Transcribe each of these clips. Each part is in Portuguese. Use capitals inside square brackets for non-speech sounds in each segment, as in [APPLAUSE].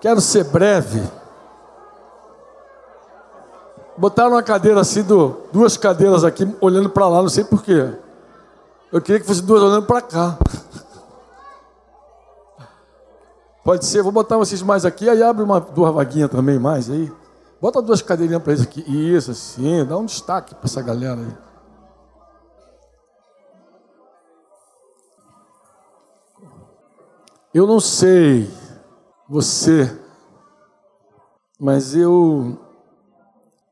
Quero ser breve. Botaram uma cadeira assim, duas cadeiras aqui, olhando para lá, não sei porquê. Eu queria que fosse duas olhando para cá. Pode ser, vou botar vocês mais aqui, aí abre uma, duas vaguinhas também mais aí. Bota duas cadeirinhas para eles aqui. Isso, assim, dá um destaque para essa galera aí. Eu não sei você, mas eu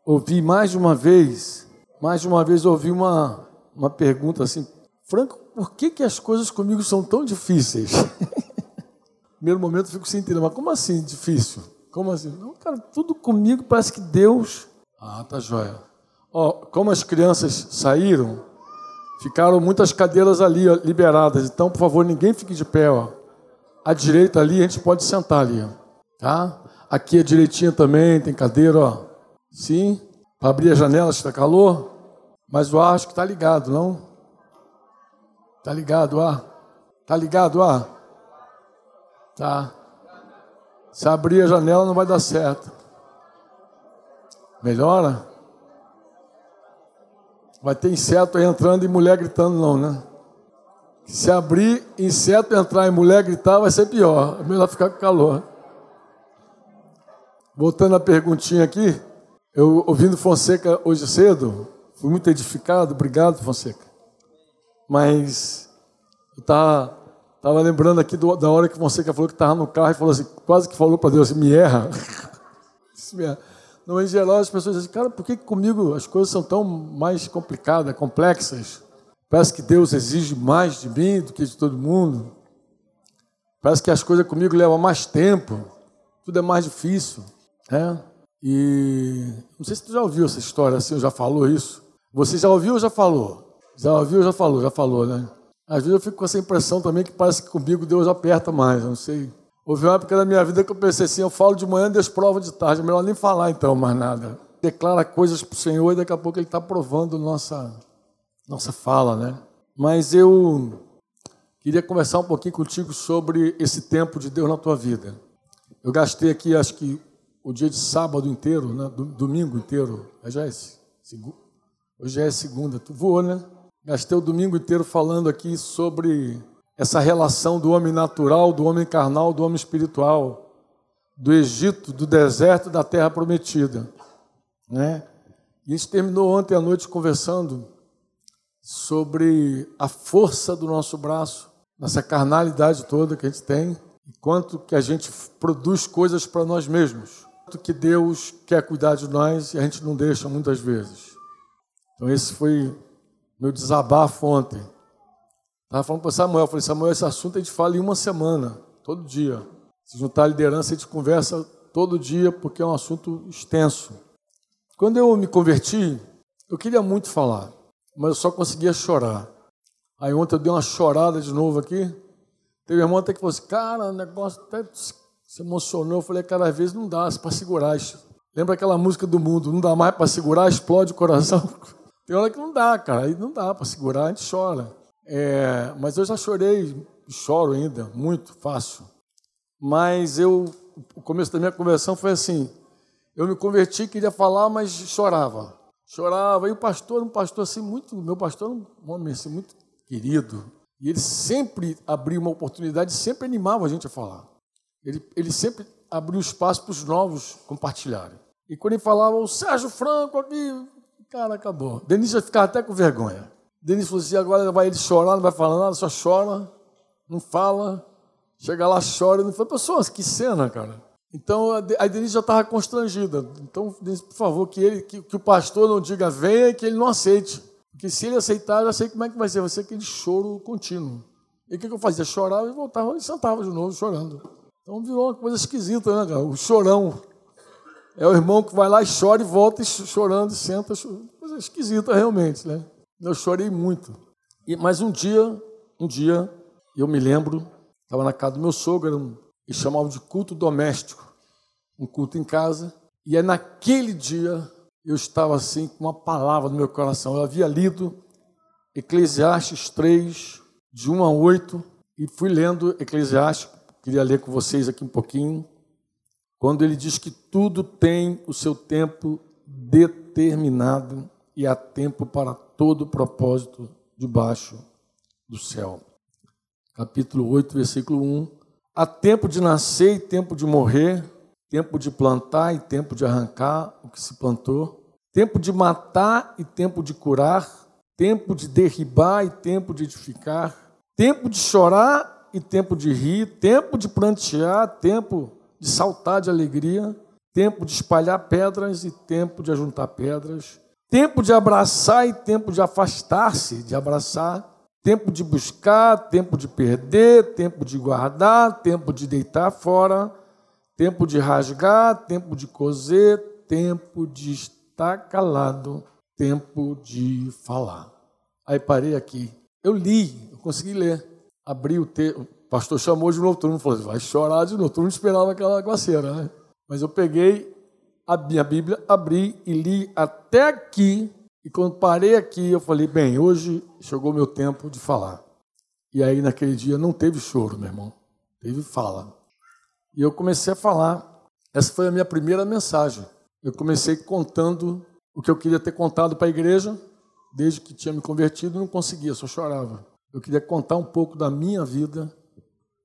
ouvi mais de uma vez, mais de uma vez ouvi uma, uma pergunta assim, Franco, por que, que as coisas comigo são tão difíceis? [LAUGHS] Primeiro momento eu fico sem entender, mas como assim difícil? Como assim? Não, cara, tudo comigo parece que Deus. Ah, tá joia. Ó, como as crianças saíram, ficaram muitas cadeiras ali ó, liberadas. Então, por favor, ninguém fique de pé, ó. À direita ali, a gente pode sentar ali. Tá? Aqui à direitinha também tem cadeira, ó. Sim. Para abrir a janela, está calor. Mas o ar acho que está ligado, não? Tá ligado, ar? Tá ligado, ar? Tá. Se abrir a janela não vai dar certo. Melhora? Vai ter inseto aí entrando e mulher gritando, não, né? Se abrir, inseto entrar e mulher gritar, vai ser pior. É melhor ficar com calor. Voltando à perguntinha aqui, eu ouvindo Fonseca hoje cedo, fui muito edificado, obrigado, Fonseca. Mas eu estava Estava lembrando aqui do, da hora que você falou que estava no carro e falou assim, quase que falou para Deus me erra. me erra. No em geral, as pessoas dizem, cara, por que comigo as coisas são tão mais complicadas, complexas? Parece que Deus exige mais de mim do que de todo mundo. Parece que as coisas comigo levam mais tempo. Tudo é mais difícil. É? E não sei se tu já ouviu essa história assim, ou já falou isso. Você já ouviu ou já falou? Já ouviu ou já falou? Já falou, né? Às vezes eu fico com essa impressão também que parece que comigo Deus aperta mais, não sei. Houve uma época da minha vida que eu pensei assim, eu falo de manhã, Deus prova de tarde, é melhor nem falar então mais nada. Declara coisas para o Senhor e daqui a pouco Ele está provando nossa, nossa fala, né? Mas eu queria conversar um pouquinho contigo sobre esse tempo de Deus na tua vida. Eu gastei aqui, acho que o dia de sábado inteiro, né? domingo inteiro, já é, hoje é segunda, tu voou, né? Gastei o domingo inteiro falando aqui sobre essa relação do homem natural, do homem carnal, do homem espiritual, do Egito, do deserto, da terra prometida. Né? E a gente terminou ontem à noite conversando sobre a força do nosso braço, nessa carnalidade toda que a gente tem, e quanto que a gente produz coisas para nós mesmos, quanto que Deus quer cuidar de nós e a gente não deixa muitas vezes. Então esse foi meu desabafo ontem. Estava falando para Samuel, eu falei, Samuel, esse assunto a gente fala em uma semana, todo dia. Se juntar a liderança, a gente conversa todo dia, porque é um assunto extenso. Quando eu me converti, eu queria muito falar, mas eu só conseguia chorar. Aí ontem eu dei uma chorada de novo aqui. Teve irmão até que falou assim, cara, o negócio até se emocionou. Eu falei, cara, às vezes não dá para segurar. Lembra aquela música do mundo, não dá mais para segurar, explode o coração. [LAUGHS] Tem hora que não dá, cara, aí não dá para segurar, a gente chora. É, mas eu já chorei, choro ainda, muito fácil. Mas eu, o começo da minha conversão foi assim: eu me converti, queria falar, mas chorava. Chorava. E o pastor, um pastor assim, muito, meu pastor, um homem assim, muito querido. E ele sempre abria uma oportunidade, sempre animava a gente a falar. Ele, ele sempre abriu espaço para os novos compartilharem. E quando ele falava, o Sérgio Franco aqui, Cara, acabou. Denise vai ficar até com vergonha. Denise falou assim: agora vai ele chorar, não vai falar nada, só chora, não fala. Chega lá, chora. Não foi pessoas, que cena, cara. Então a Denise já estava constrangida. Então, Denise, por favor, que, ele, que, que, o pastor não diga venha e que ele não aceite. Porque se ele aceitar, eu já sei como é que vai ser. Vai ser aquele choro contínuo. E o que, que eu fazia? Chorava e voltava e sentava de novo chorando. Então virou uma coisa esquisita, né, cara? O chorão. É o irmão que vai lá e chora e volta chorando, e senta. Coisa esquisita realmente, né? Eu chorei muito. E, mas um dia, um dia, eu me lembro, estava na casa do meu sogro, e chamavam de culto doméstico, um culto em casa. E é naquele dia eu estava assim com uma palavra no meu coração. Eu havia lido Eclesiastes 3, de 1 a 8, e fui lendo Eclesiastes, queria ler com vocês aqui um pouquinho. quando ele diz que tudo tem o seu tempo determinado e há tempo para todo propósito debaixo do céu. Capítulo 8, versículo 1. Há tempo de nascer e tempo de morrer, tempo de plantar e tempo de arrancar o que se plantou, tempo de matar e tempo de curar, tempo de derribar e tempo de edificar, tempo de chorar e tempo de rir, tempo de prantear, tempo de saltar de alegria, tempo de espalhar pedras e tempo de ajuntar pedras, tempo de abraçar e tempo de afastar-se de abraçar, tempo de buscar, tempo de perder, tempo de guardar, tempo de deitar fora, tempo de rasgar, tempo de coser, tempo de estar calado, tempo de falar. Aí parei aqui. Eu li, eu consegui ler. Abri o texto. O pastor chamou de mundo falou: vai chorar de. Todo mundo esperava aquela aguaceira, né? Mas eu peguei a minha Bíblia, abri e li até aqui. E quando parei aqui, eu falei: bem, hoje chegou meu tempo de falar. E aí, naquele dia, não teve choro, meu irmão. Teve fala. E eu comecei a falar. Essa foi a minha primeira mensagem. Eu comecei contando o que eu queria ter contado para a igreja, desde que tinha me convertido, não conseguia, só chorava. Eu queria contar um pouco da minha vida,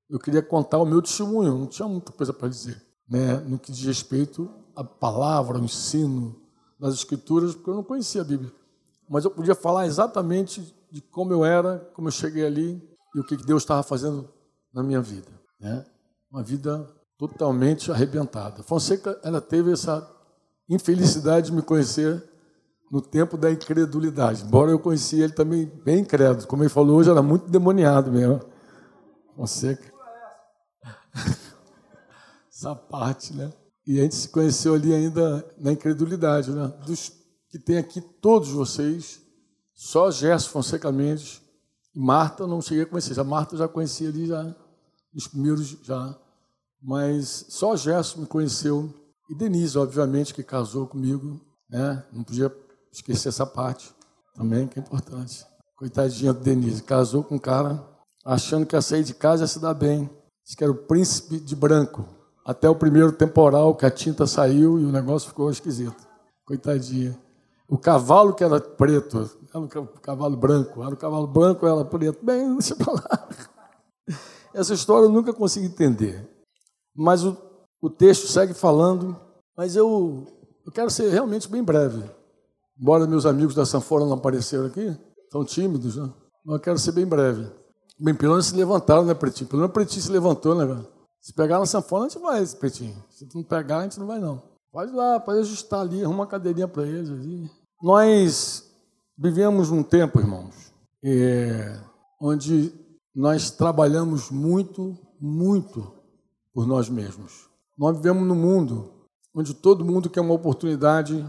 eu queria contar o meu testemunho, não tinha muita coisa para dizer, né? no que diz respeito à palavra, ao ensino das Escrituras, porque eu não conhecia a Bíblia. Mas eu podia falar exatamente de como eu era, como eu cheguei ali e o que Deus estava fazendo na minha vida. Né? Uma vida totalmente arrebentada. Fonseca, ela teve essa infelicidade de me conhecer no tempo da incredulidade. Embora eu conhecia ele também bem incrédulo. Como ele falou hoje, era muito demoniado mesmo. Fonseca. [LAUGHS] Essa parte, né? E a gente se conheceu ali ainda na incredulidade, né? Dos que tem aqui, todos vocês, só Gerson Fonseca Mendes e Marta, não cheguei a conhecer. A Marta já conhecia ali já, nos primeiros já mas só Gerson me conheceu. E Denise, obviamente, que casou comigo, né? Não podia esquecer essa parte também, que é importante. Coitadinha do Denise, casou com um cara achando que ia sair de casa e ia se dar bem. Disse que era o príncipe de branco. Até o primeiro temporal, que a tinta saiu e o negócio ficou esquisito. Coitadinha. O cavalo que era preto, era um cavalo branco, era o cavalo branco, ela preto. Bem, deixa eu falar. [LAUGHS] Essa história eu nunca consegui entender. Mas o, o texto segue falando, mas eu, eu quero ser realmente bem breve. Embora meus amigos da sanfona não apareceram aqui, estão tímidos, né? Mas eu quero ser bem breve. Bem, pelo menos se levantaram, né, Pretinho? Pelo menos o Pretinho se levantou, né, velho? Se pegar na sanfona, a gente vai, Pretinho. Se não pegar, a gente não vai, não. Pode ir lá, pode ajustar ali, arruma uma cadeirinha para eles ali. Nós vivemos num tempo, irmãos, é, onde nós trabalhamos muito, muito por nós mesmos. Nós vivemos num mundo onde todo mundo quer uma oportunidade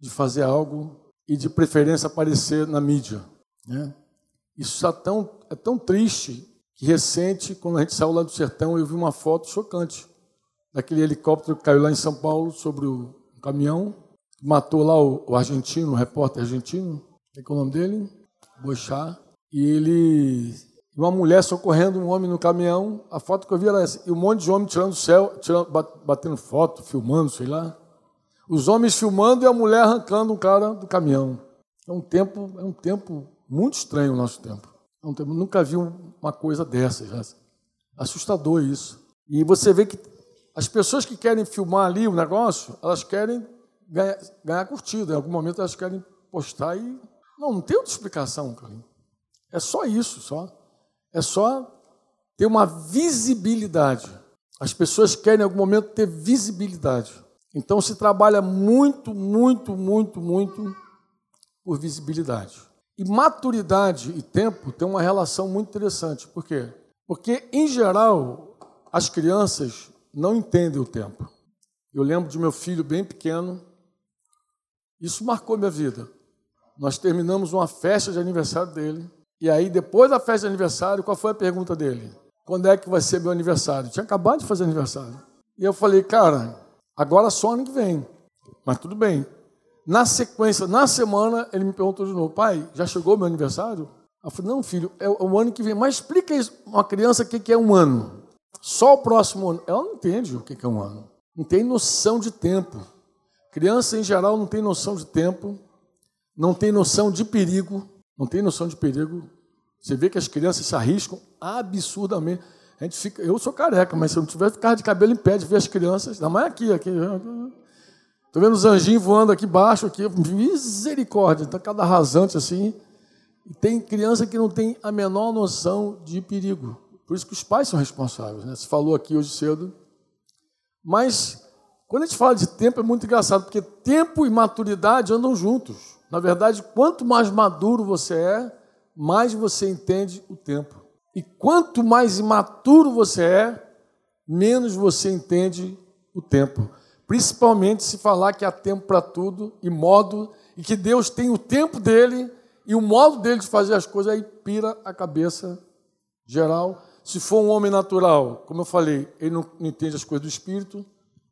de fazer algo e de preferência aparecer na mídia. Né? Isso está tão, é tão triste que recente, quando a gente saiu lá do sertão, eu vi uma foto chocante daquele helicóptero que caiu lá em São Paulo sobre o caminhão, matou lá o, o argentino, o repórter argentino, é o nome dele? Boixá. E ele uma mulher socorrendo um homem no caminhão. A foto que eu vi era essa. E um monte de homens tirando o céu, tirando, batendo foto, filmando, sei lá. Os homens filmando e a mulher arrancando um cara do caminhão. É um tempo, é um tempo muito estranho o nosso tempo. É um tempo, nunca vi uma coisa dessa. Assustador isso. E você vê que as pessoas que querem filmar ali o negócio, elas querem ganhar, ganhar curtida. Em algum momento elas querem postar e. Não, não tem outra explicação, cara. É só isso, só. É só ter uma visibilidade. As pessoas querem em algum momento ter visibilidade. Então se trabalha muito, muito, muito, muito por visibilidade. E maturidade e tempo têm uma relação muito interessante. Por quê? Porque, em geral, as crianças não entendem o tempo. Eu lembro de meu filho bem pequeno, isso marcou minha vida. Nós terminamos uma festa de aniversário dele, e aí, depois da festa de aniversário, qual foi a pergunta dele? Quando é que vai ser meu aniversário? tinha acabado de fazer aniversário. E eu falei, cara, agora só ano que vem. Mas tudo bem. Na sequência, na semana, ele me perguntou de novo, pai, já chegou meu aniversário? Eu falei, não, filho, é o ano que vem. Mas explica isso uma criança o que é um ano. Só o próximo ano. Ela não entende o que é um ano. não tem noção de tempo. Criança, em geral, não tem noção de tempo, não tem noção de perigo, não tem noção de perigo. Você vê que as crianças se arriscam absurdamente. A gente fica, eu sou careca, mas se eu não tiver ficar de cabelo em pé de ver as crianças, ainda mais aqui, aqui. Estou vendo os anjinhos voando aqui embaixo, aqui, misericórdia, está cada rasante assim. E tem criança que não tem a menor noção de perigo. Por isso que os pais são responsáveis. Né? Você falou aqui hoje cedo mas quando a gente fala de tempo é muito engraçado, porque tempo e maturidade andam juntos. Na verdade, quanto mais maduro você é, mais você entende o tempo. E quanto mais imaturo você é, menos você entende o tempo. Principalmente se falar que há tempo para tudo e modo, e que Deus tem o tempo dele e o modo dele de fazer as coisas, aí pira a cabeça geral se for um homem natural, como eu falei, ele não, entende as coisas do espírito,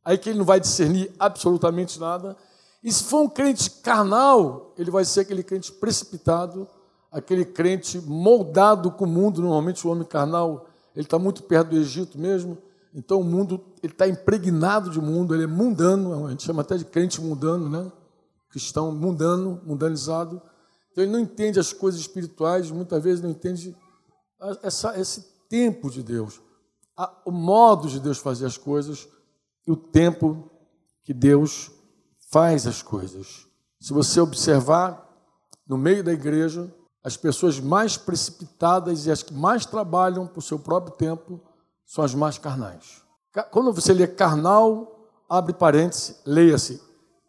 aí que ele não vai discernir absolutamente nada. E se for um crente carnal, ele vai ser aquele crente precipitado, aquele crente moldado com o mundo. Normalmente o homem carnal, ele está muito perto do Egito mesmo. Então o mundo, ele está impregnado de mundo, ele é mundano, a gente chama até de crente mundano, né? Cristão mundano, mundanizado. Então ele não entende as coisas espirituais, muitas vezes não entende essa, esse tempo de Deus, o modo de Deus fazer as coisas e o tempo que Deus faz as coisas. Se você observar no meio da igreja, as pessoas mais precipitadas e as que mais trabalham por seu próprio tempo são as mais carnais. Quando você lê carnal, abre parênteses, leia-se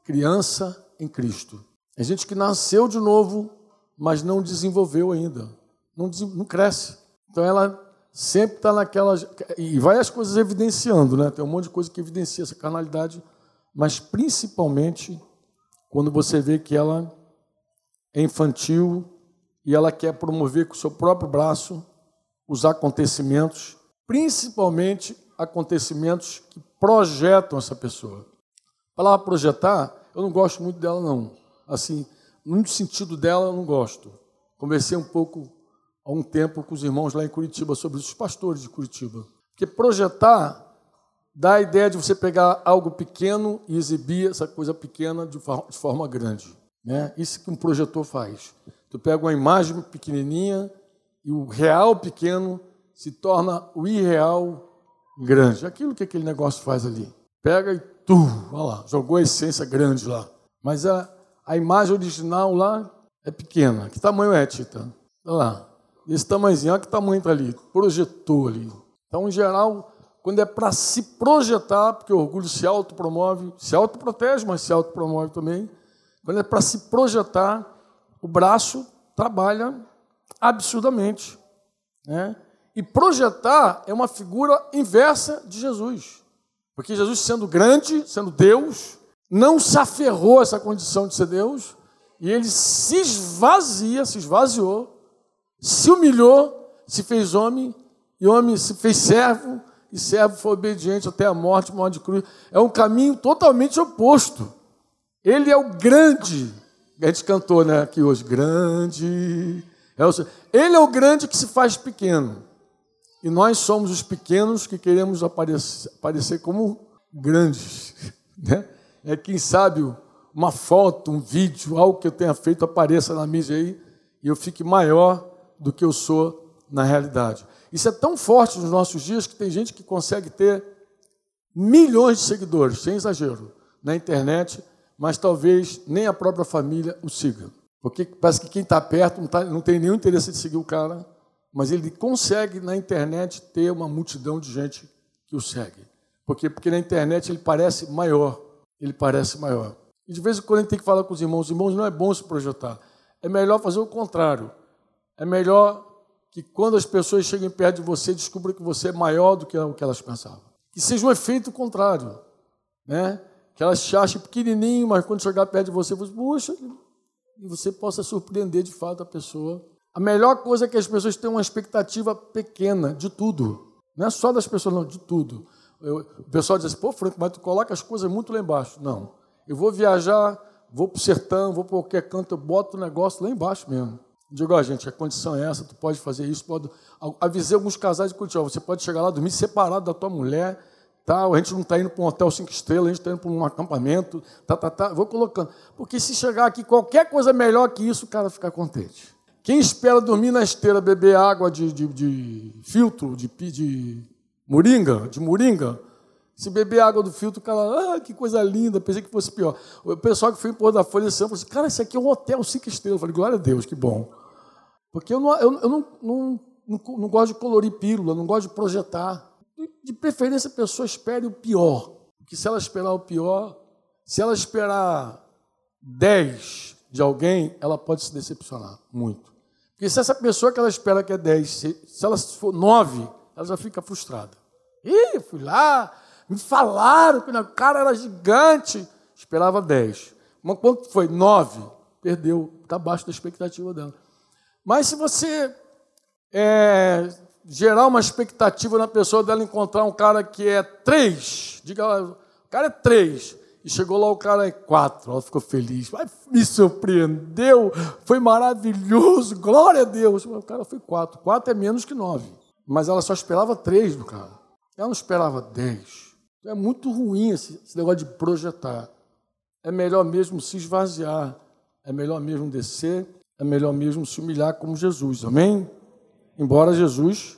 criança em Cristo. É gente que nasceu de novo, mas não desenvolveu ainda, não, não cresce. Então ela sempre está naquelas. E vai as coisas evidenciando, né? Tem um monte de coisa que evidencia essa carnalidade, mas principalmente quando você vê que ela é infantil e ela quer promover com o seu próprio braço os acontecimentos, principalmente acontecimentos que projetam essa pessoa. A palavra projetar, eu não gosto muito dela, não. Assim, no sentido dela, eu não gosto. Conversei um pouco há um tempo com os irmãos lá em Curitiba sobre os pastores de Curitiba. Porque projetar dá a ideia de você pegar algo pequeno e exibir essa coisa pequena de forma grande. Né? Isso que um projetor faz. Tu pega uma imagem pequenininha e o real pequeno se torna o irreal grande. Aquilo que aquele negócio faz ali. Pega e tu, olha lá, jogou a essência grande lá. Mas a, a imagem original lá é pequena. Que tamanho é, Tita? Olha lá. Esse tamanhozinho, olha que tamanho está ali, projetou ali. Então, em geral, quando é para se projetar, porque o orgulho se autopromove, se autoprotege, mas se autopromove também. Quando é para se projetar, o braço trabalha absurdamente. Né? E projetar é uma figura inversa de Jesus. Porque Jesus, sendo grande, sendo Deus, não se aferrou a essa condição de ser Deus, e ele se esvazia, se esvaziou, se humilhou, se fez homem, e homem se fez servo, e servo foi obediente até a morte, morte de cruz. É um caminho totalmente oposto. Ele é o grande. A gente cantou né, aqui hoje, grande. É ele é o grande que se faz pequeno. E nós somos os pequenos que queremos aparecer, aparecer como grandes. [LAUGHS] Né? É quem sabe uma foto, um vídeo, algo que eu tenha feito apareça na mídia aí e eu fique maior do que eu sou na realidade. Isso é tão forte nos nossos dias que tem gente que consegue ter milhões de seguidores, sem exagero, na internet, mas talvez nem a própria família o siga. Porque parece que quem está perto não, tá, não tem nenhum interesse de seguir o cara, mas ele consegue na internet ter uma multidão de gente que o segue. Por quê? Porque na internet ele parece maior. Ele parece maior. E de vez em quando a gente tem que falar com os irmãos: irmãos, não é bom se projetar. É melhor fazer o contrário. É melhor que quando as pessoas cheguem perto de você, descubram que você é maior do que o que elas pensavam. Que seja um efeito contrário. Né? Que elas te achem pequenininho, mas quando chegar perto de você, você, puxa, e você possa surpreender de fato a pessoa. A melhor coisa é que as pessoas tenham uma expectativa pequena de tudo. Não é só das pessoas, não, de tudo. Eu, o pessoal diz assim, pô, Franco, mas tu coloca as coisas muito lá embaixo. Não. Eu vou viajar, vou para o sertão, vou para qualquer canto, eu boto o negócio lá embaixo mesmo. Digo, ó, gente, a condição é essa, tu pode fazer isso, pode. Avisei alguns casais de Curitiba, você pode chegar lá, dormir separado da tua mulher, tal, a gente não está indo para um hotel cinco estrelas, a gente está indo para um acampamento, tá, tá, tá, vou colocando. Porque se chegar aqui qualquer coisa melhor que isso, o cara fica contente. Quem espera dormir na esteira, beber água de, de, de filtro, de, de moringa, de moringa, se beber água do filtro, o cara, ah, que coisa linda, pensei que fosse pior. O pessoal que foi em Pôr da Folha de São falou assim, cara, esse aqui é um hotel cinco estrelas. Eu falei, glória a Deus, que bom. Porque eu não, eu, eu não, não, não, não gosto de colorir pílula, não gosto de projetar. De preferência, a pessoa espere o pior. Porque se ela esperar o pior, se ela esperar 10 de alguém, ela pode se decepcionar muito. Porque se essa pessoa que ela espera que é 10, se, se ela for 9, ela já fica frustrada. Ih, fui lá, me falaram que o cara era gigante. Esperava 10. Mas quando foi 9, perdeu, está abaixo da expectativa dela. Mas se você é, gerar uma expectativa na pessoa dela encontrar um cara que é 3, diga lá, o cara é 3, e chegou lá, o cara é quatro. Ela ficou feliz. Me surpreendeu, foi maravilhoso, glória a Deus. O cara foi quatro. Quatro é menos que nove. Mas ela só esperava três do cara. Ela não esperava dez. É muito ruim esse, esse negócio de projetar. É melhor mesmo se esvaziar. É melhor mesmo descer. É melhor mesmo se humilhar como Jesus. Amém? Embora Jesus,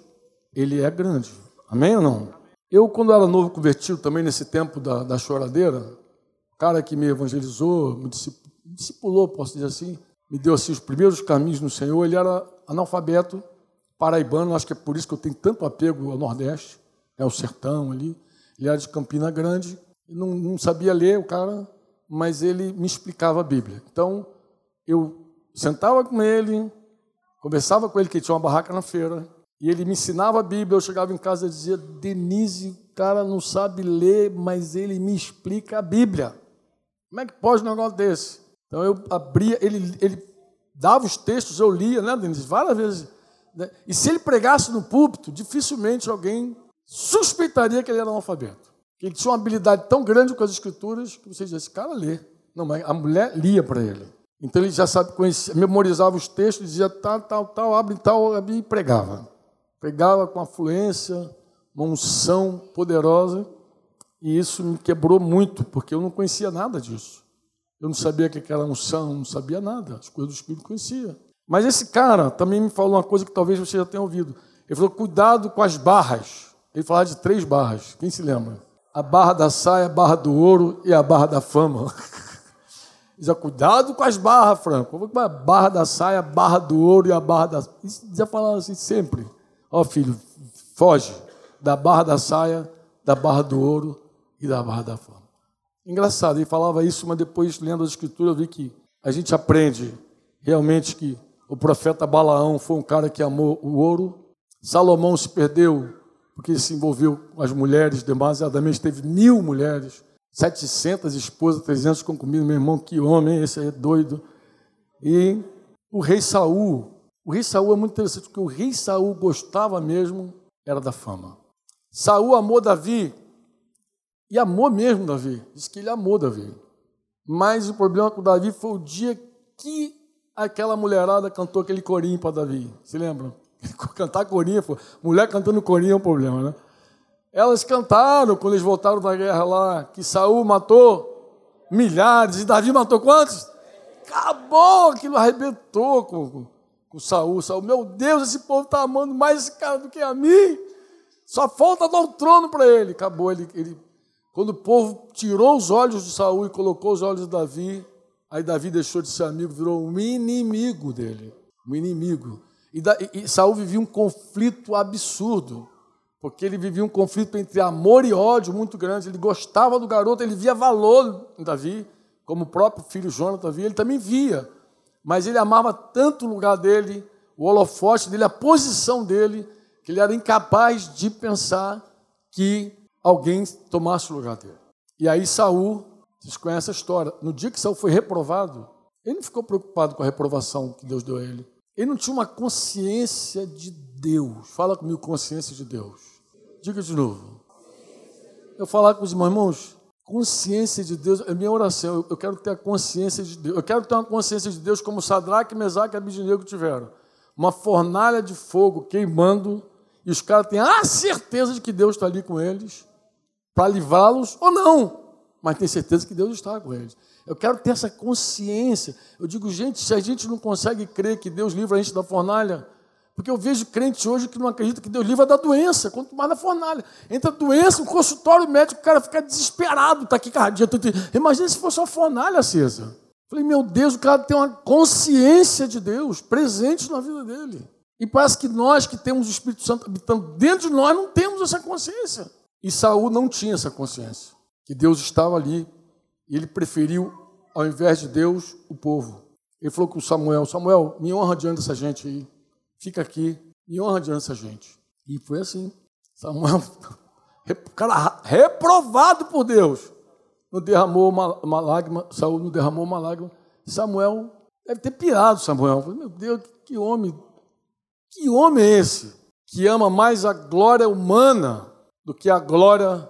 ele é grande. Amém ou não? Eu, quando era novo convertido, também nesse tempo da, da choradeira, cara que me evangelizou, me discipulou, posso dizer assim, me deu assim, os primeiros caminhos no Senhor. Ele era analfabeto, paraibano, acho que é por isso que eu tenho tanto apego ao Nordeste, é o sertão ali. Ele era de Campina Grande, não, não sabia ler o cara, mas ele me explicava a Bíblia. Então, eu sentava com ele, conversava com ele, que ele tinha uma barraca na feira, e ele me ensinava a Bíblia. Eu chegava em casa e dizia: Denise, o cara não sabe ler, mas ele me explica a Bíblia. Como é que pode um negócio desse? Então eu abria, ele, ele dava os textos, eu lia, né, Denise? Várias vezes. Né? E se ele pregasse no púlpito, dificilmente alguém suspeitaria que ele era analfabeto. Ele tinha uma habilidade tão grande com as escrituras que você dizia, esse cara lê. Não, mas a mulher lia para ele. Então ele já sabe, conhecia, memorizava os textos, dizia tal, tal, tal, abre tal, abre e pregava. Pregava com afluência, uma unção poderosa. E isso me quebrou muito, porque eu não conhecia nada disso. Eu não sabia que era unção, não sabia nada. As coisas do Espírito conhecia. Mas esse cara também me falou uma coisa que talvez você já tenha ouvido. Ele falou: cuidado com as barras. Ele falava de três barras. Quem se lembra? A barra da saia, a barra do ouro e a barra da fama. [LAUGHS] Dizia, cuidado com as barras, Franco. A barra da saia, a barra do ouro e a barra da. Já falava assim sempre. Ó oh, filho, foge da barra da saia, da barra do ouro e da barra da fama. Engraçado, ele falava isso, mas depois, lendo as escrituras, eu vi que a gente aprende realmente que o profeta Balaão foi um cara que amou o ouro. Salomão se perdeu porque se envolveu com as mulheres, demasiadamente, teve mil mulheres, 700 esposas, 300 concubinas. Meu irmão, que homem, esse aí é doido. E o rei Saul, o rei Saul é muito interessante, porque o rei Saul gostava mesmo, era da fama. Saul amou Davi e amou mesmo Davi. Diz que ele amou Davi. Mas o problema com Davi foi o dia que aquela mulherada cantou aquele corinho para Davi. Se lembram? [LAUGHS] Cantar corinho, pô. mulher cantando corinho é um problema, né? Elas cantaram quando eles voltaram da guerra lá, que Saul matou milhares e Davi matou quantos? Acabou, aquilo arrebentou com, com, com Saul. Saul, meu Deus, esse povo está amando mais esse cara do que a mim. Só falta dar o um trono para ele. Acabou, ele, ele quando o povo tirou os olhos de Saul e colocou os olhos de Davi, aí Davi deixou de ser amigo, virou um inimigo dele. Um inimigo. E, da, e Saul vivia um conflito absurdo, porque ele vivia um conflito entre amor e ódio muito grande. Ele gostava do garoto, ele via valor em Davi, como o próprio filho Jonathan via, ele também via. Mas ele amava tanto o lugar dele, o holofote dele, a posição dele, que ele era incapaz de pensar que alguém tomasse o lugar dele. E aí Saul, vocês conhecem a história, no dia que Saul foi reprovado, ele não ficou preocupado com a reprovação que Deus deu a ele. Ele não tinha uma consciência de Deus. Fala comigo, consciência de Deus. Diga de novo. Eu falar com os irmãos, consciência de Deus é minha oração. Eu quero ter a consciência de Deus. Eu quero ter uma consciência de Deus como Sadraque, Mesaque e Abidinego tiveram. Uma fornalha de fogo queimando e os caras têm a certeza de que Deus está ali com eles para livrá-los ou não, mas tem certeza que Deus está com eles. Eu quero ter essa consciência. Eu digo, gente, se a gente não consegue crer que Deus livra a gente da fornalha, porque eu vejo crente hoje que não acredita que Deus livra da doença, quanto mais da fornalha. Entra doença, um consultório médico, o cara fica desesperado, está aqui cardia. Imagina se fosse uma fornalha acesa. Falei, meu Deus, o cara tem uma consciência de Deus presente na vida dele. E parece que nós que temos o Espírito Santo habitando dentro de nós não temos essa consciência. E Saul não tinha essa consciência, que Deus estava ali e ele preferiu, ao invés de Deus, o povo. Ele falou com Samuel: Samuel, me honra diante dessa gente aí. Fica aqui, me honra diante dessa gente. E foi assim. Samuel, [LAUGHS] cara reprovado por Deus, não derramou uma, uma lágrima, Saul não derramou uma lágrima. Samuel deve ter pirado Samuel. Meu Deus, que homem que homem é esse que ama mais a glória humana do que a glória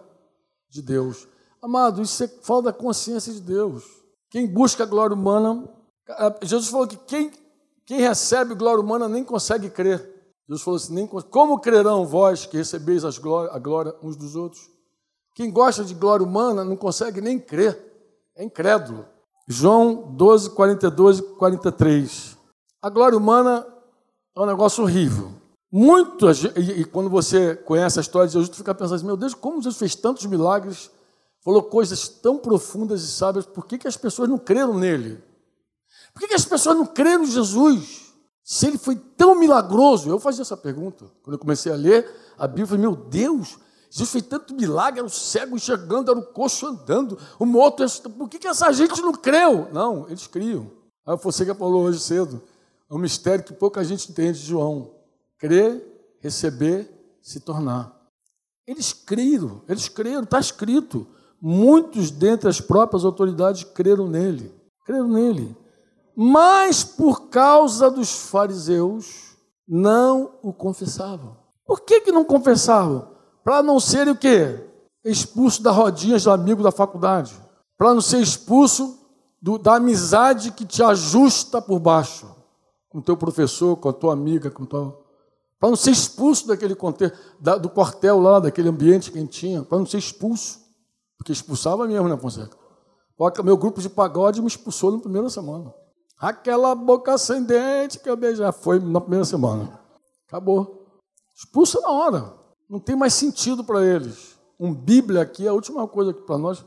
de Deus? Amado, isso é falta da consciência de Deus. Quem busca a glória humana, Jesus falou que quem, quem recebe glória humana nem consegue crer. Jesus falou assim: nem, como crerão vós que recebeis as glória, a glória uns dos outros? Quem gosta de glória humana não consegue nem crer, é incrédulo. João 12, 42 e 43. A glória humana é um negócio horrível. Muito, e quando você conhece a história de Jesus, tu fica pensando assim, meu Deus, como Jesus fez tantos milagres, falou coisas tão profundas e sábias, por que, que as pessoas não creram nele? Por que, que as pessoas não creram em Jesus? Se ele foi tão milagroso, eu fazia essa pergunta. Quando eu comecei a ler a Bíblia, eu falei, meu Deus, Jesus fez tanto milagre, era o cego enxergando, era o coxo andando, o morto, por que, que essa gente não creu? Não, eles criam. Aí você que falou hoje cedo, é um mistério que pouca gente entende de João. Crer, receber, se tornar. Eles creram, eles creram, está escrito. Muitos dentre as próprias autoridades creram nele. Creram nele. Mas por causa dos fariseus, não o confessavam. Por que, que não confessavam? Para não ser o quê? Expulso da rodinha de amigo da faculdade. Para não ser expulso do, da amizade que te ajusta por baixo com teu professor, com a tua amiga, com tua... para não ser expulso daquele contexto, do quartel lá, daquele ambiente que a gente tinha, para não ser expulso, porque expulsava mesmo, né, Fonseca? Meu grupo de pagode me expulsou na primeira semana. Aquela boca sem dente que eu beijava foi na primeira semana. Acabou. Expulsa na hora. Não tem mais sentido para eles. Um Bíblia aqui é a última coisa que para nós.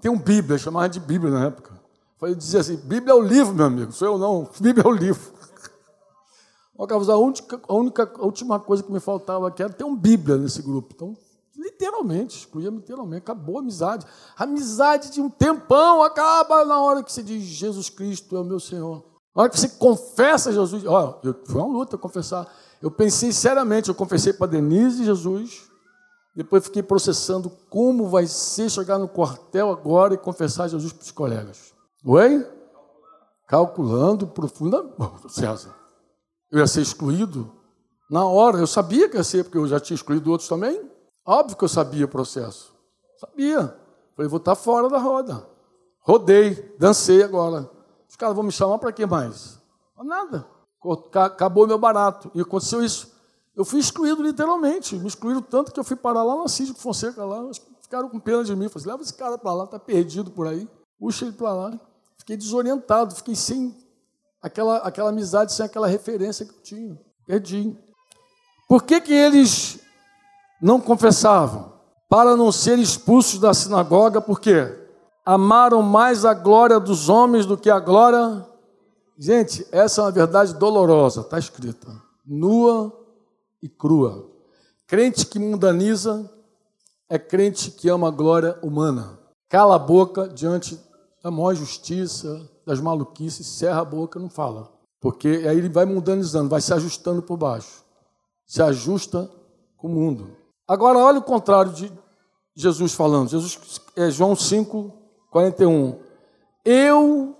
Tem um Bíblia, chamava de Bíblia na época. Foi dizer assim: Bíblia é o livro, meu amigo, sou eu não, [LAUGHS] Bíblia é o livro. a, única, a única, a última coisa que me faltava aqui era ter um Bíblia nesse grupo. Então, literalmente, excluía literalmente, acabou a amizade. A amizade de um tempão acaba na hora que você diz: Jesus Cristo é o meu Senhor. Na hora que você confessa Jesus, eu, foi uma luta confessar. Eu pensei seriamente, eu confessei para Denise Jesus, depois fiquei processando como vai ser chegar no quartel agora e confessar Jesus para os colegas. Oi? Calculando profundamente. César, eu ia ser excluído na hora. Eu sabia que ia ser, porque eu já tinha excluído outros também. Óbvio que eu sabia o processo. Sabia. Falei, vou estar fora da roda. Rodei, dancei agora. Os caras vão me chamar para quê mais? Nada. Acabou meu barato. E aconteceu isso. Eu fui excluído literalmente. Me excluíram tanto que eu fui parar lá na Cid Fonseca lá. Ficaram com pena de mim. Falei, leva esse cara para lá, está perdido por aí. Puxa ele para lá. Fiquei desorientado, fiquei sem aquela, aquela amizade, sem aquela referência que eu tinha. Perdi. Por que, que eles não confessavam? Para não serem expulsos da sinagoga, por quê? Amaram mais a glória dos homens do que a glória. Gente, essa é uma verdade dolorosa, está escrita. Nua e crua. Crente que mundaniza é crente que ama a glória humana. Cala a boca diante da maior justiça, das maluquices, serra a boca, não fala. Porque aí ele vai mundanizando, vai se ajustando por baixo. Se ajusta com o mundo. Agora, olha o contrário de Jesus falando. Jesus, é João 5, 41. Eu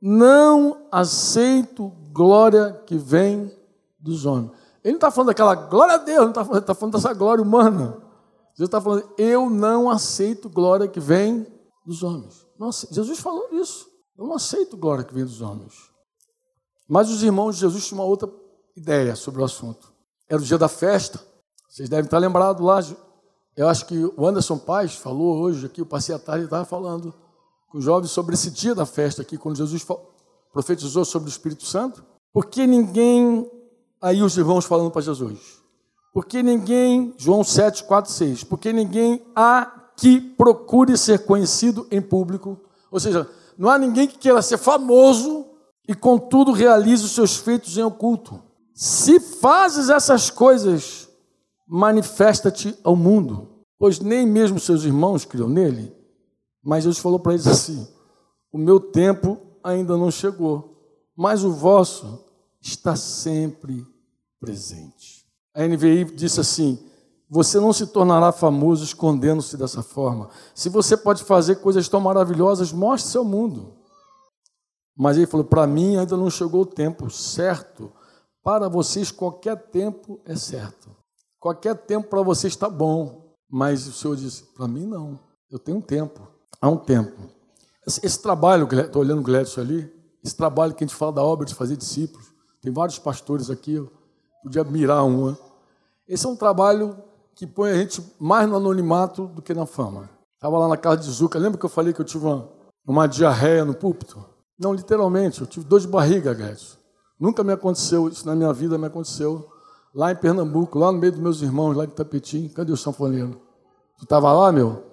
não aceito glória que vem dos homens. Ele não está falando daquela glória a Deus, não está falando, tá falando dessa glória humana. Jesus está falando, eu não aceito glória que vem dos homens. Nossa, Jesus falou isso. Eu não aceito glória que vem dos homens. Mas os irmãos de Jesus tinham uma outra ideia sobre o assunto. Era o dia da festa. Vocês devem estar lembrados lá. Eu acho que o Anderson Paz falou hoje aqui, eu passei a tarde e estava falando com os jovens sobre esse dia da festa aqui, quando Jesus profetizou sobre o Espírito Santo. Porque ninguém, aí os irmãos falando para Jesus, porque ninguém, João 7, 4, 6, porque ninguém há que procure ser conhecido em público, ou seja, não há ninguém que queira ser famoso e, contudo, realize os seus feitos em oculto. Se fazes essas coisas, manifesta-te ao mundo, pois nem mesmo seus irmãos criam nele. Mas Jesus falou para eles assim: O meu tempo ainda não chegou, mas o vosso está sempre presente. A NVI disse assim: você não se tornará famoso escondendo-se dessa forma. Se você pode fazer coisas tão maravilhosas, mostre seu mundo. Mas ele falou: para mim ainda não chegou o tempo certo. Para vocês, qualquer tempo é certo. Qualquer tempo para vocês está bom. Mas o Senhor disse: para mim não. Eu tenho um tempo. Há um tempo. Esse, esse trabalho, estou olhando o Gledson ali, esse trabalho que a gente fala da obra de fazer discípulos. Tem vários pastores aqui, eu podia mirar um. Né? Esse é um trabalho que põe a gente mais no anonimato do que na fama. Estava lá na casa de Zuca, lembra que eu falei que eu tive uma, uma diarreia no púlpito? Não, literalmente, eu tive dor de barriga, Guedes. Nunca me aconteceu, isso na minha vida me aconteceu. Lá em Pernambuco, lá no meio dos meus irmãos, lá em Tapetim. Cadê o sanfoneiro? Tu estava lá, meu?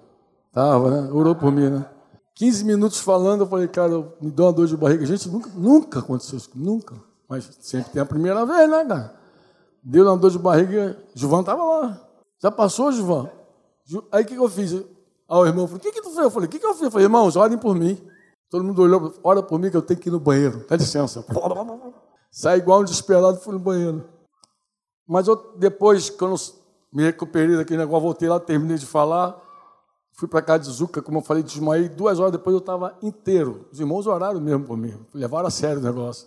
Tava, né? Orou por mim, né? 15 minutos falando, eu falei, cara, me deu uma dor de barriga. Gente, nunca, nunca aconteceu isso, nunca. Mas sempre tem a primeira vez, né, cara? Deu uma dor de barriga, João estava lá. Já passou, João? Aí o que, que eu fiz? Aí o irmão falou: O que, que tu fez? Eu falei: O que, que eu fiz? Eu falei: Irmãos, olhem por mim. Todo mundo olhou, ora por mim que eu tenho que ir no banheiro. Dá licença. [LAUGHS] Saí igual um desesperado fui no banheiro. Mas eu, depois, quando me recuperei daquele negócio, voltei lá, terminei de falar, fui para casa de Zuca, como eu falei, desmaiei. Duas horas depois eu estava inteiro. Os irmãos oraram mesmo por mim, levaram a sério o negócio.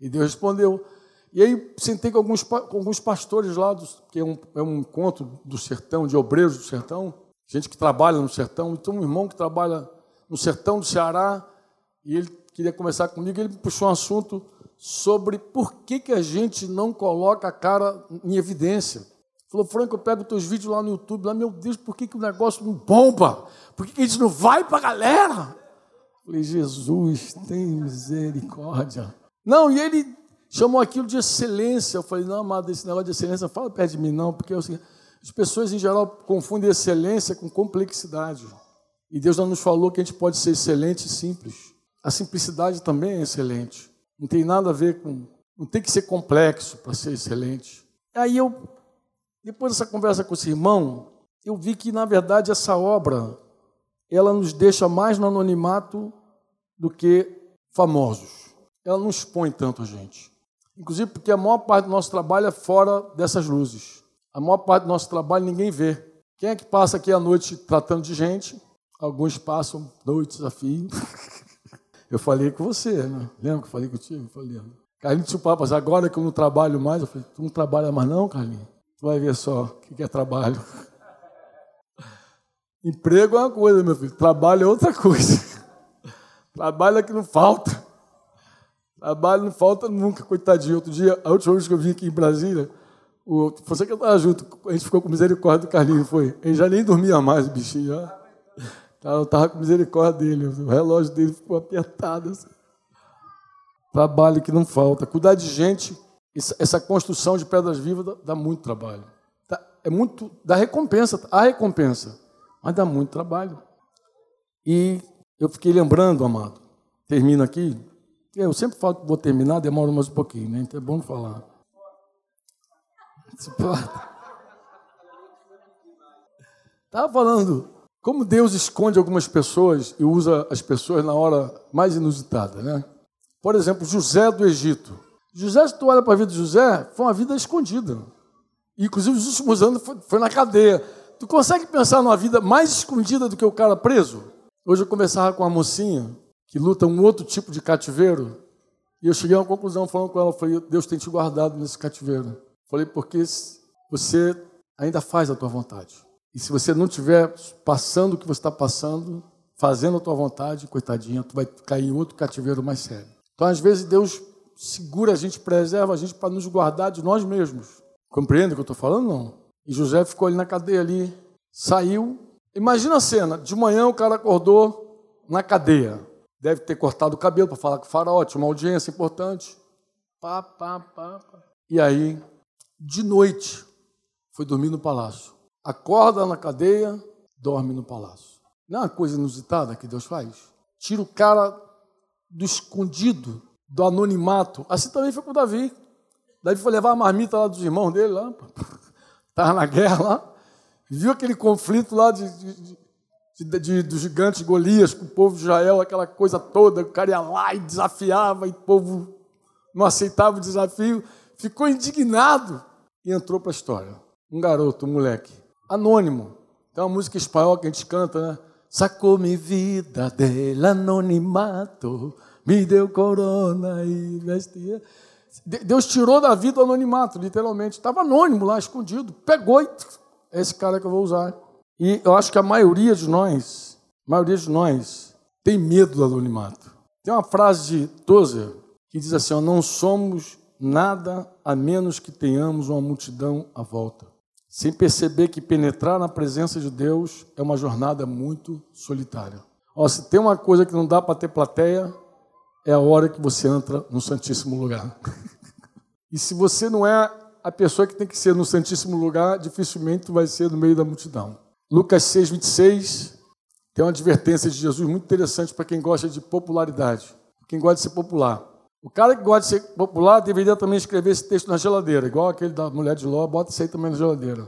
E Deus respondeu. E aí sentei com alguns, com alguns pastores lá, do, que é um, é um encontro do sertão, de obreiros do sertão, gente que trabalha no sertão. Então, um irmão que trabalha no sertão do Ceará, e ele queria conversar comigo, ele puxou um assunto sobre por que, que a gente não coloca a cara em evidência. Falou, Franco, eu pego teus vídeos lá no YouTube, lá, meu Deus, por que, que o negócio não bomba? Por que, que a gente não vai para a galera? Falei, Jesus, tem misericórdia. Não, e ele chamou aquilo de excelência. Eu falei, não, amado, esse negócio de excelência, fala perto de mim, não, porque assim, as pessoas em geral confundem excelência com complexidade. E Deus não nos falou que a gente pode ser excelente e simples. A simplicidade também é excelente. Não tem nada a ver com. Não tem que ser complexo para ser excelente. Aí eu, depois dessa conversa com esse irmão, eu vi que, na verdade, essa obra ela nos deixa mais no anonimato do que famosos. Ela não expõe tanto a gente. Inclusive porque a maior parte do nosso trabalho é fora dessas luzes. A maior parte do nosso trabalho ninguém vê. Quem é que passa aqui à noite tratando de gente? Alguns passam noites a fio. [LAUGHS] Eu falei com você, né? Lembra que eu falei contigo? Eu falei, Carlinhos, o papo, agora que eu não trabalho mais, eu falei, tu não trabalha mais não, Carlinhos? Tu vai ver só o que é trabalho. [LAUGHS] Emprego é uma coisa, meu filho. Trabalho é outra coisa. [LAUGHS] Trabalho é que não falta. Trabalho não falta nunca, coitadinho. Outro dia, a última vez que eu vim aqui em Brasília, o, você que estava junto, a gente ficou com misericórdia do Carlinhos, foi. Ele já nem dormia mais, o bichinho. Eu estava com misericórdia dele, o relógio dele ficou apertado. Assim. Trabalho que não falta. Cuidar de gente, essa construção de pedras vivas dá, muito trabalho. É muito, dá recompensa, há recompensa, mas dá muito trabalho. E eu fiquei lembrando, amado, termino aqui, eu sempre falo que vou terminar, demora mais um pouquinho, né? Então é bom falar. Estava falando como Deus esconde algumas pessoas e usa as pessoas na hora mais inusitada, né? Por exemplo, José do Egito. José, se tu olha para a vida de José, foi uma vida escondida. E, inclusive, os últimos anos foi, foi na cadeia. Tu consegue pensar numa vida mais escondida do que o cara preso? Hoje eu conversava com uma mocinha que luta um outro tipo de cativeiro. E eu cheguei a uma conclusão falando com ela, falei, Deus tem te guardado nesse cativeiro. Falei, porque você ainda faz a tua vontade. E se você não estiver passando o que você está passando, fazendo a tua vontade, coitadinha, tu vai cair em outro cativeiro mais sério. Então, às vezes, Deus segura a gente, preserva a gente para nos guardar de nós mesmos. Compreende o que eu estou falando? Não. E José ficou ali na cadeia ali, saiu. Imagina a cena: de manhã o cara acordou na cadeia. Deve ter cortado o cabelo para falar com o faraó, tinha uma audiência importante. Pá, pá, pá, pá. E aí, de noite, foi dormir no palácio. Acorda na cadeia, dorme no palácio. Não é uma coisa inusitada que Deus faz? Tira o cara do escondido, do anonimato. Assim também foi com Davi. Davi foi levar a marmita lá dos irmãos dele, lá. Estava [LAUGHS] na guerra lá. Viu aquele conflito lá de, de, de, de, Golias com o povo de Israel, aquela coisa toda. O cara ia lá e desafiava, e o povo não aceitava o desafio. Ficou indignado e entrou para a história. Um garoto, um moleque, anônimo. Tem uma música espanhola que a gente canta, né? Sacou me vida del anonimato, me deu corona e vestia. Deus tirou da vida o anonimato, literalmente. Estava anônimo lá, escondido. Pegou e é esse cara que eu vou usar. E eu acho que a maioria de nós, a maioria de nós, tem medo do anonimato. Tem uma frase de Tozer que diz assim: não somos nada a menos que tenhamos uma multidão à volta. Sem perceber que penetrar na presença de Deus é uma jornada muito solitária. Ó, se tem uma coisa que não dá para ter plateia, é a hora que você entra no Santíssimo Lugar. [LAUGHS] e se você não é a pessoa que tem que ser no Santíssimo Lugar, dificilmente vai ser no meio da multidão. Lucas 6, 26 tem uma advertência de Jesus muito interessante para quem gosta de popularidade, quem gosta de ser popular. O cara que gosta de ser popular deveria também escrever esse texto na geladeira, igual aquele da mulher de Ló, bota isso aí também na geladeira.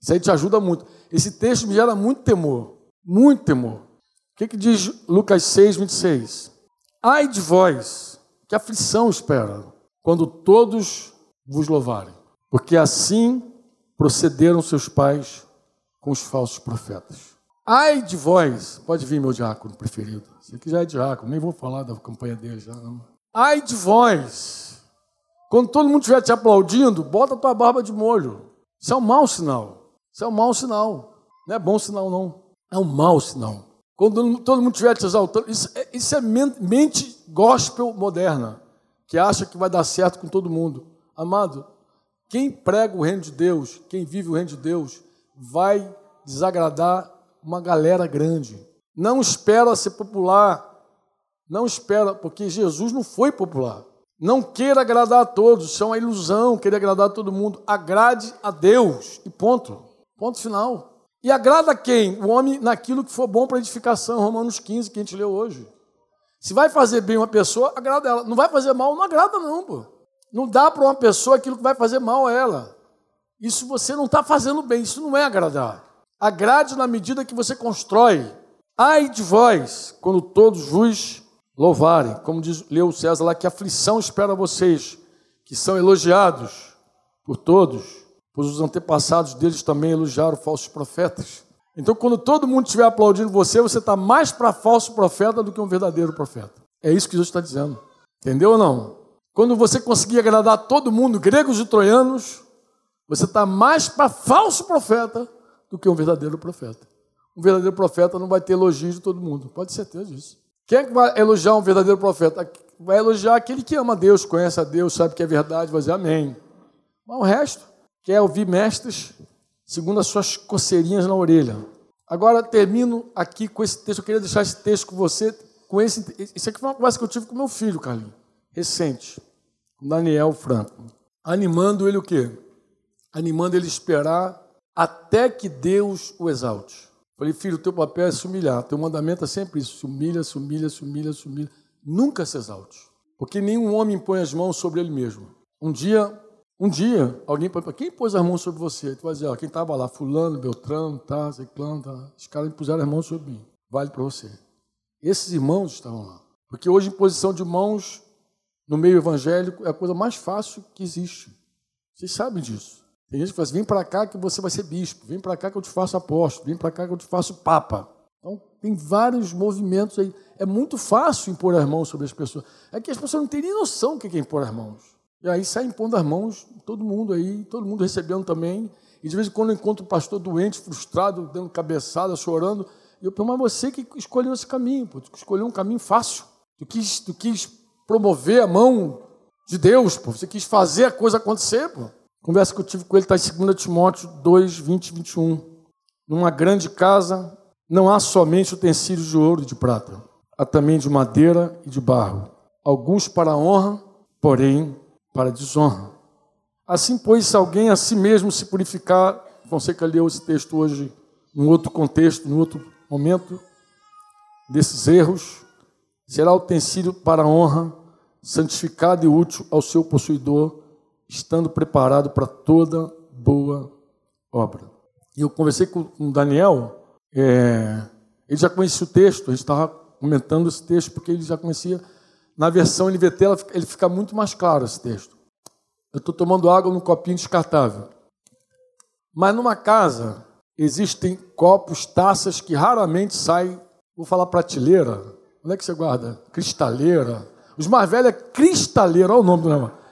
Isso aí te ajuda muito. Esse texto me gera muito temor, muito temor. O que, que diz Lucas 6, 26? Ai de vós, que aflição espera, quando todos vos louvarem porque assim procederam seus pais com os falsos profetas. Ai de vós, pode vir meu diácono preferido. Esse aqui já é diácono, nem vou falar da campanha dele já. Não. Ai de vós, quando todo mundo estiver te aplaudindo, bota tua barba de molho. Isso é um mau sinal. Isso é um mau sinal. Não é bom sinal, não. É um mau sinal. Quando todo mundo estiver te exaltando, isso, é, isso é mente gospel moderna, que acha que vai dar certo com todo mundo. Amado, quem prega o reino de Deus, quem vive o reino de Deus, vai desagradar uma galera grande. Não espera ser popular. Não espera, porque Jesus não foi popular. Não queira agradar a todos, isso é uma ilusão, querer agradar a todo mundo. Agrade a Deus e ponto. Ponto final. E agrada quem? O homem naquilo que for bom para edificação, Romanos 15, que a gente leu hoje. Se vai fazer bem uma pessoa, agrada ela. Não vai fazer mal, não agrada não, pô. Não dá para uma pessoa aquilo que vai fazer mal a ela. Isso você não está fazendo bem, isso não é agradar. Agrade na medida que você constrói. Ai de vós, quando todos vos louvarem, como diz leu César lá, que aflição espera vocês, que são elogiados por todos, pois os antepassados deles também elogiaram falsos profetas. Então, quando todo mundo estiver aplaudindo você, você está mais para falso profeta do que um verdadeiro profeta. É isso que Jesus está dizendo. Entendeu ou não? Quando você conseguir agradar todo mundo, gregos e troianos, você está mais para falso profeta do que um verdadeiro profeta. Um verdadeiro profeta não vai ter elogio de todo mundo, pode ter certeza disso. Quem é que vai elogiar um verdadeiro profeta? Vai elogiar aquele que ama Deus, conhece a Deus, sabe que é verdade, vai dizer amém. Mas o resto, quer ouvir mestres segundo as suas coceirinhas na orelha. Agora termino aqui com esse texto. Eu queria deixar esse texto com você. Com esse, isso aqui foi uma conversa que eu tive com meu filho, Carlinhos recente, Daniel Franco, animando ele o quê? Animando ele esperar até que Deus o exalte. Falei, filho, o teu papel é se humilhar. Teu mandamento é sempre isso: se humilha, se humilha, se humilha, se humilha. Nunca se exalte. Porque nenhum homem põe as mãos sobre ele mesmo. Um dia, um dia, alguém põe, quem pôs as mãos sobre você? Tu vai dizer, ó, quem estava lá, fulano, Beltrano, tá, Ciclano, tá. Os caras puseram as mãos sobre mim. Vale para você. Esses irmãos estavam lá. Porque hoje, em posição de mãos, no meio evangélico é a coisa mais fácil que existe. Vocês sabem disso. Tem gente que fala assim, vem para cá que você vai ser bispo, vem para cá que eu te faço apóstolo, vem para cá que eu te faço papa. Então, tem vários movimentos aí. É muito fácil impor as mãos sobre as pessoas. É que as pessoas não têm nem noção do que é impor as mãos. E aí sai impondo as mãos, todo mundo aí, todo mundo recebendo também. E de vez em quando eu encontro um pastor doente, frustrado, dando cabeçada, chorando. E eu pergunto, mas você que escolheu esse caminho, pô, tu escolheu um caminho fácil. Tu quis, tu quis promover a mão de Deus, pô. Você quis fazer a coisa acontecer, pô. Conversa que eu tive com ele está em 2 Timóteo 2, 20 21. Numa grande casa não há somente utensílios de ouro e de prata, há também de madeira e de barro, alguns para honra, porém para desonra. Assim, pois, se alguém a si mesmo se purificar, Fonseca leu esse texto hoje num outro contexto, num outro momento, desses erros, será utensílio para honra, santificado e útil ao seu possuidor, estando preparado para toda boa obra. E eu conversei com o Daniel, é, ele já conhecia o texto, a gente estava comentando esse texto porque ele já conhecia. Na versão NVT ele fica muito mais claro esse texto. Eu estou tomando água num copinho descartável. Mas numa casa existem copos, taças que raramente saem, vou falar prateleira. Onde é que você guarda? Cristaleira. Os mais velhos é cristaleira, olha o nome do negócio.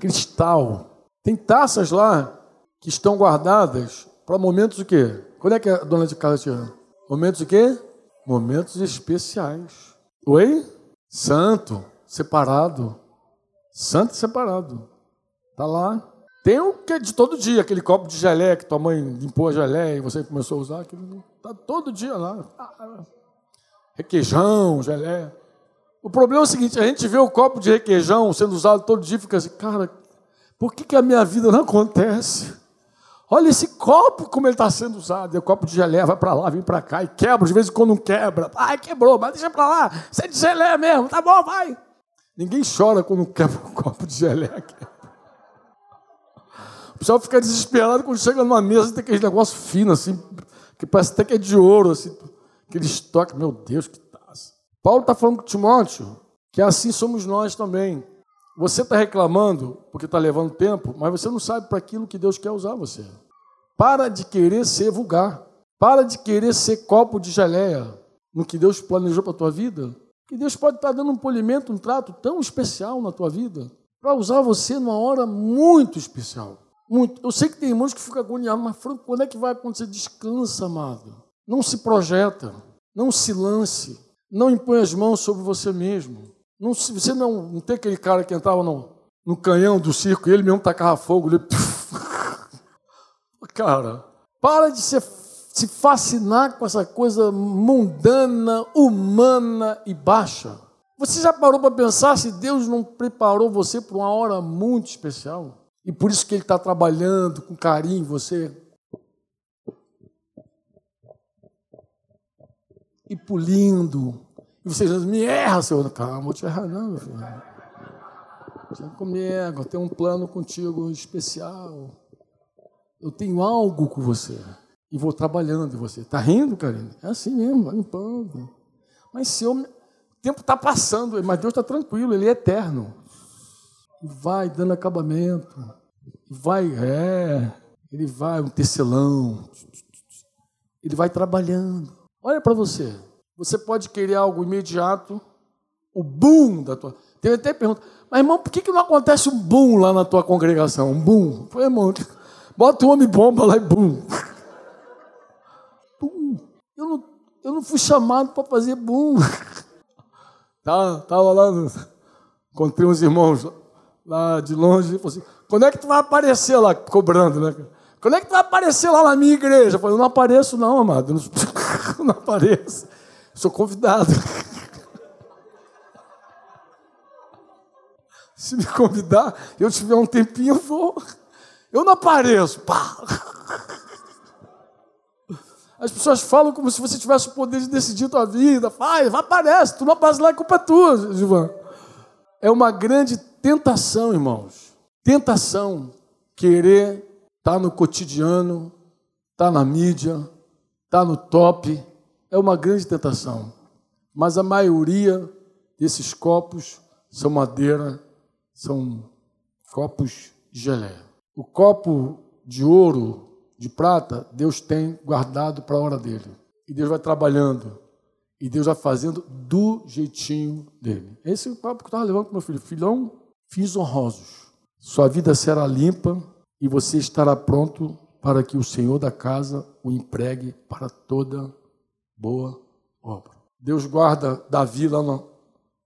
Cristal. Tem taças lá que estão guardadas para momentos o quê? Quando é que a dona de casa tira? Momentos o quê? Momentos especiais. Oi? Santo, separado. Santo separado. Tá lá. Tem o que é de todo dia, aquele copo de geleia que tua mãe limpou a geleia e você começou a usar. Aquilo, tá todo dia lá. Requeijão, geleia. O problema é o seguinte: a gente vê o copo de requeijão sendo usado todo dia e fica assim, cara, por que, que a minha vida não acontece? Olha esse copo como ele está sendo usado. O copo de geleia vai para lá, vem para cá e quebra, de vez em quando não quebra. Ai, quebrou, mas deixa para lá. Você é de geleia mesmo, tá bom, vai. Ninguém chora quando quebra um copo de geleia. [LAUGHS] O pessoal fica desesperado quando chega numa mesa e tem aquele negócio fino, assim, que parece até que é de ouro, assim, aquele estoque. Meu Deus, que. Paulo está falando com Timóteo que assim somos nós também. Você está reclamando porque está levando tempo, mas você não sabe para aquilo que Deus quer usar você. Para de querer ser vulgar. Para de querer ser copo de geleia no que Deus planejou para a tua vida. Que Deus pode estar tá dando um polimento, um trato tão especial na tua vida para usar você numa hora muito especial. Muito. Eu sei que tem irmãos que ficam agoniados, mas Franco, quando é que vai acontecer? Descansa, amado. Não se projeta, não se lance, não impõe as mãos sobre você mesmo. Não, você não, não tem aquele cara que entrava no, no canhão do circo e ele mesmo tacava fogo. Ele... [LAUGHS] cara, para de se, se fascinar com essa coisa mundana, humana e baixa. Você já parou para pensar se Deus não preparou você para uma hora muito especial? E por isso que Ele está trabalhando com carinho você. E pulindo, e você diz, me erra, Senhor. Calma, vou te errar não, meu filho. Vem comigo, eu tenho um plano contigo especial. Eu tenho algo com você. E vou trabalhando em você. Está rindo, Karine? É assim mesmo, vai limpando. Mas se eu... o tempo está passando, mas Deus está tranquilo, Ele é eterno. Vai dando acabamento. Vai, é. Ele vai, um tecelão. Ele vai trabalhando. Olha para você. Você pode querer algo imediato, o boom da tua. Tem até pergunta, mas irmão, por que, que não acontece um boom lá na tua congregação? Um boom? Foi, irmão, [LAUGHS] bota o homem bomba lá e boom. [LAUGHS] boom. Eu não, eu não fui chamado para fazer boom. [LAUGHS] Tá, tava lá, no, encontrei uns irmãos lá de longe, e falei assim, quando é que tu vai aparecer lá, cobrando, né? Quando é que tu vai aparecer lá na minha igreja? Eu falei, não apareço não, amado, eu não, não apareço. Sou convidado. Se me convidar, eu tiver um tempinho, eu vou. Eu não apareço. Pá. As pessoas falam como se você tivesse o poder de decidir tua vida. Faz, aparece, tu não aparece lá, a culpa é tua, Givan. É uma grande tentação, irmãos. Tentação. Querer estar tá no cotidiano, estar tá na mídia, estar tá no top, é uma grande tentação. Mas a maioria desses copos são madeira, são copos de geleia. O copo de ouro, de prata, Deus tem guardado para a hora dele. E Deus vai trabalhando. E Deus vai fazendo do jeitinho dele. Esse é o papo que eu estava levando com meu filho. Filhão, fins honrosos. Sua vida será limpa e você estará pronto para que o Senhor da casa o empregue para toda boa obra. Deus guarda Davi lá no,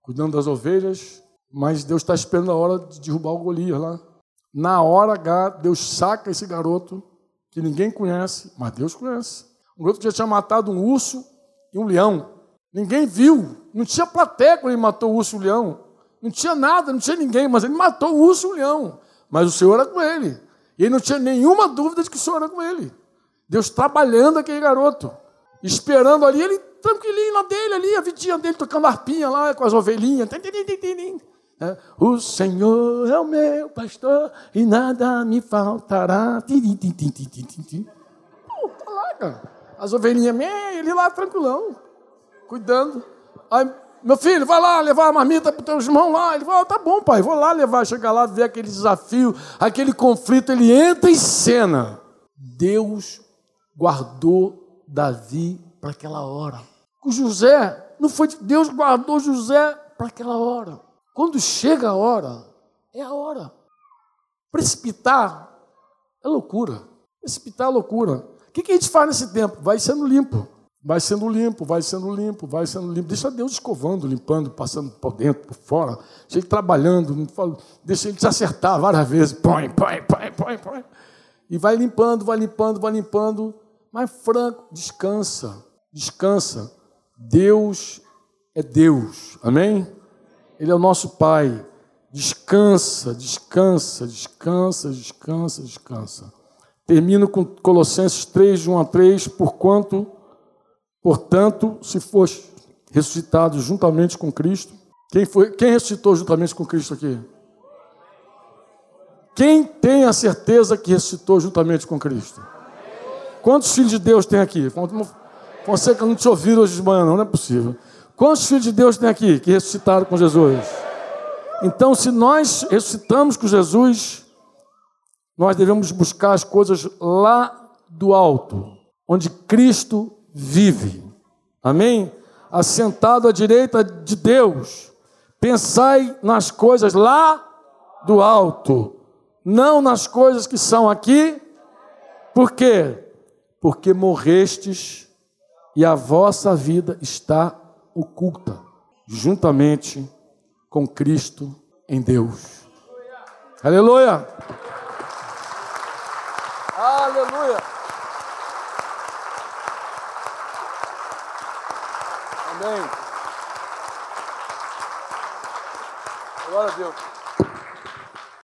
cuidando das ovelhas, mas Deus está esperando a hora de derrubar o Golias lá. Na hora H, Deus saca esse garoto que ninguém conhece, mas Deus conhece. Um outro dia tinha matado um urso e um leão. Ninguém viu, não tinha plateia quando ele matou o urso e o leão. Não tinha nada, não tinha ninguém, mas ele matou o urso e o leão. Mas o Senhor era com ele. E ele não tinha nenhuma dúvida de que o Senhor era com ele. Deus trabalhando aquele garoto, esperando ali, ele tranquilinho lá dele, ali, a vidinha dele, tocando arpinha lá com as ovelhinhas. É, o Senhor é o meu pastor e nada me faltará. Pô, tá lá, cara. As ovelhinhas, ele lá tranquilão, cuidando. Aí, meu filho, vai lá levar a marmita para os teus irmãos lá. Ele fala, tá bom, pai, vou lá levar. Chega lá, ver aquele desafio, aquele conflito, ele entra em cena. Deus guardou Davi para aquela hora. O José, não foi Deus guardou José para aquela hora. Quando chega a hora, é a hora. Precipitar é loucura. Precipitar é loucura. O que a gente faz nesse tempo? Vai sendo limpo. Vai sendo limpo, vai sendo limpo, vai sendo limpo. Deixa Deus escovando, limpando, passando por dentro, por fora. Deixa Ele trabalhando. Deixa Ele te acertar várias vezes. Põe, põe, põe, põe, põe. E vai limpando, vai limpando, vai limpando. Mas, Franco, descansa. Descansa. Deus é Deus. Amém? Ele é o nosso Pai. Descansa, descansa, descansa, descansa, descansa. Termino com Colossenses 3, de 1 a 3. Porquanto, portanto, se foste ressuscitado juntamente com Cristo. Quem, foi, quem ressuscitou juntamente com Cristo aqui? Quem tem a certeza que ressuscitou juntamente com Cristo? Quantos filhos de Deus tem aqui? Você que não te ouviram hoje de manhã, não, não é possível. Quantos filhos de Deus tem aqui que ressuscitaram com Jesus? Então, se nós ressuscitamos com Jesus, nós devemos buscar as coisas lá do alto, onde Cristo vive. Amém? Assentado à direita de Deus. Pensai nas coisas lá do alto, não nas coisas que são aqui. Por quê? Porque morrestes e a vossa vida está oculta, juntamente com Cristo em Deus. Aleluia! Aleluia! Amém. Glória a Deus.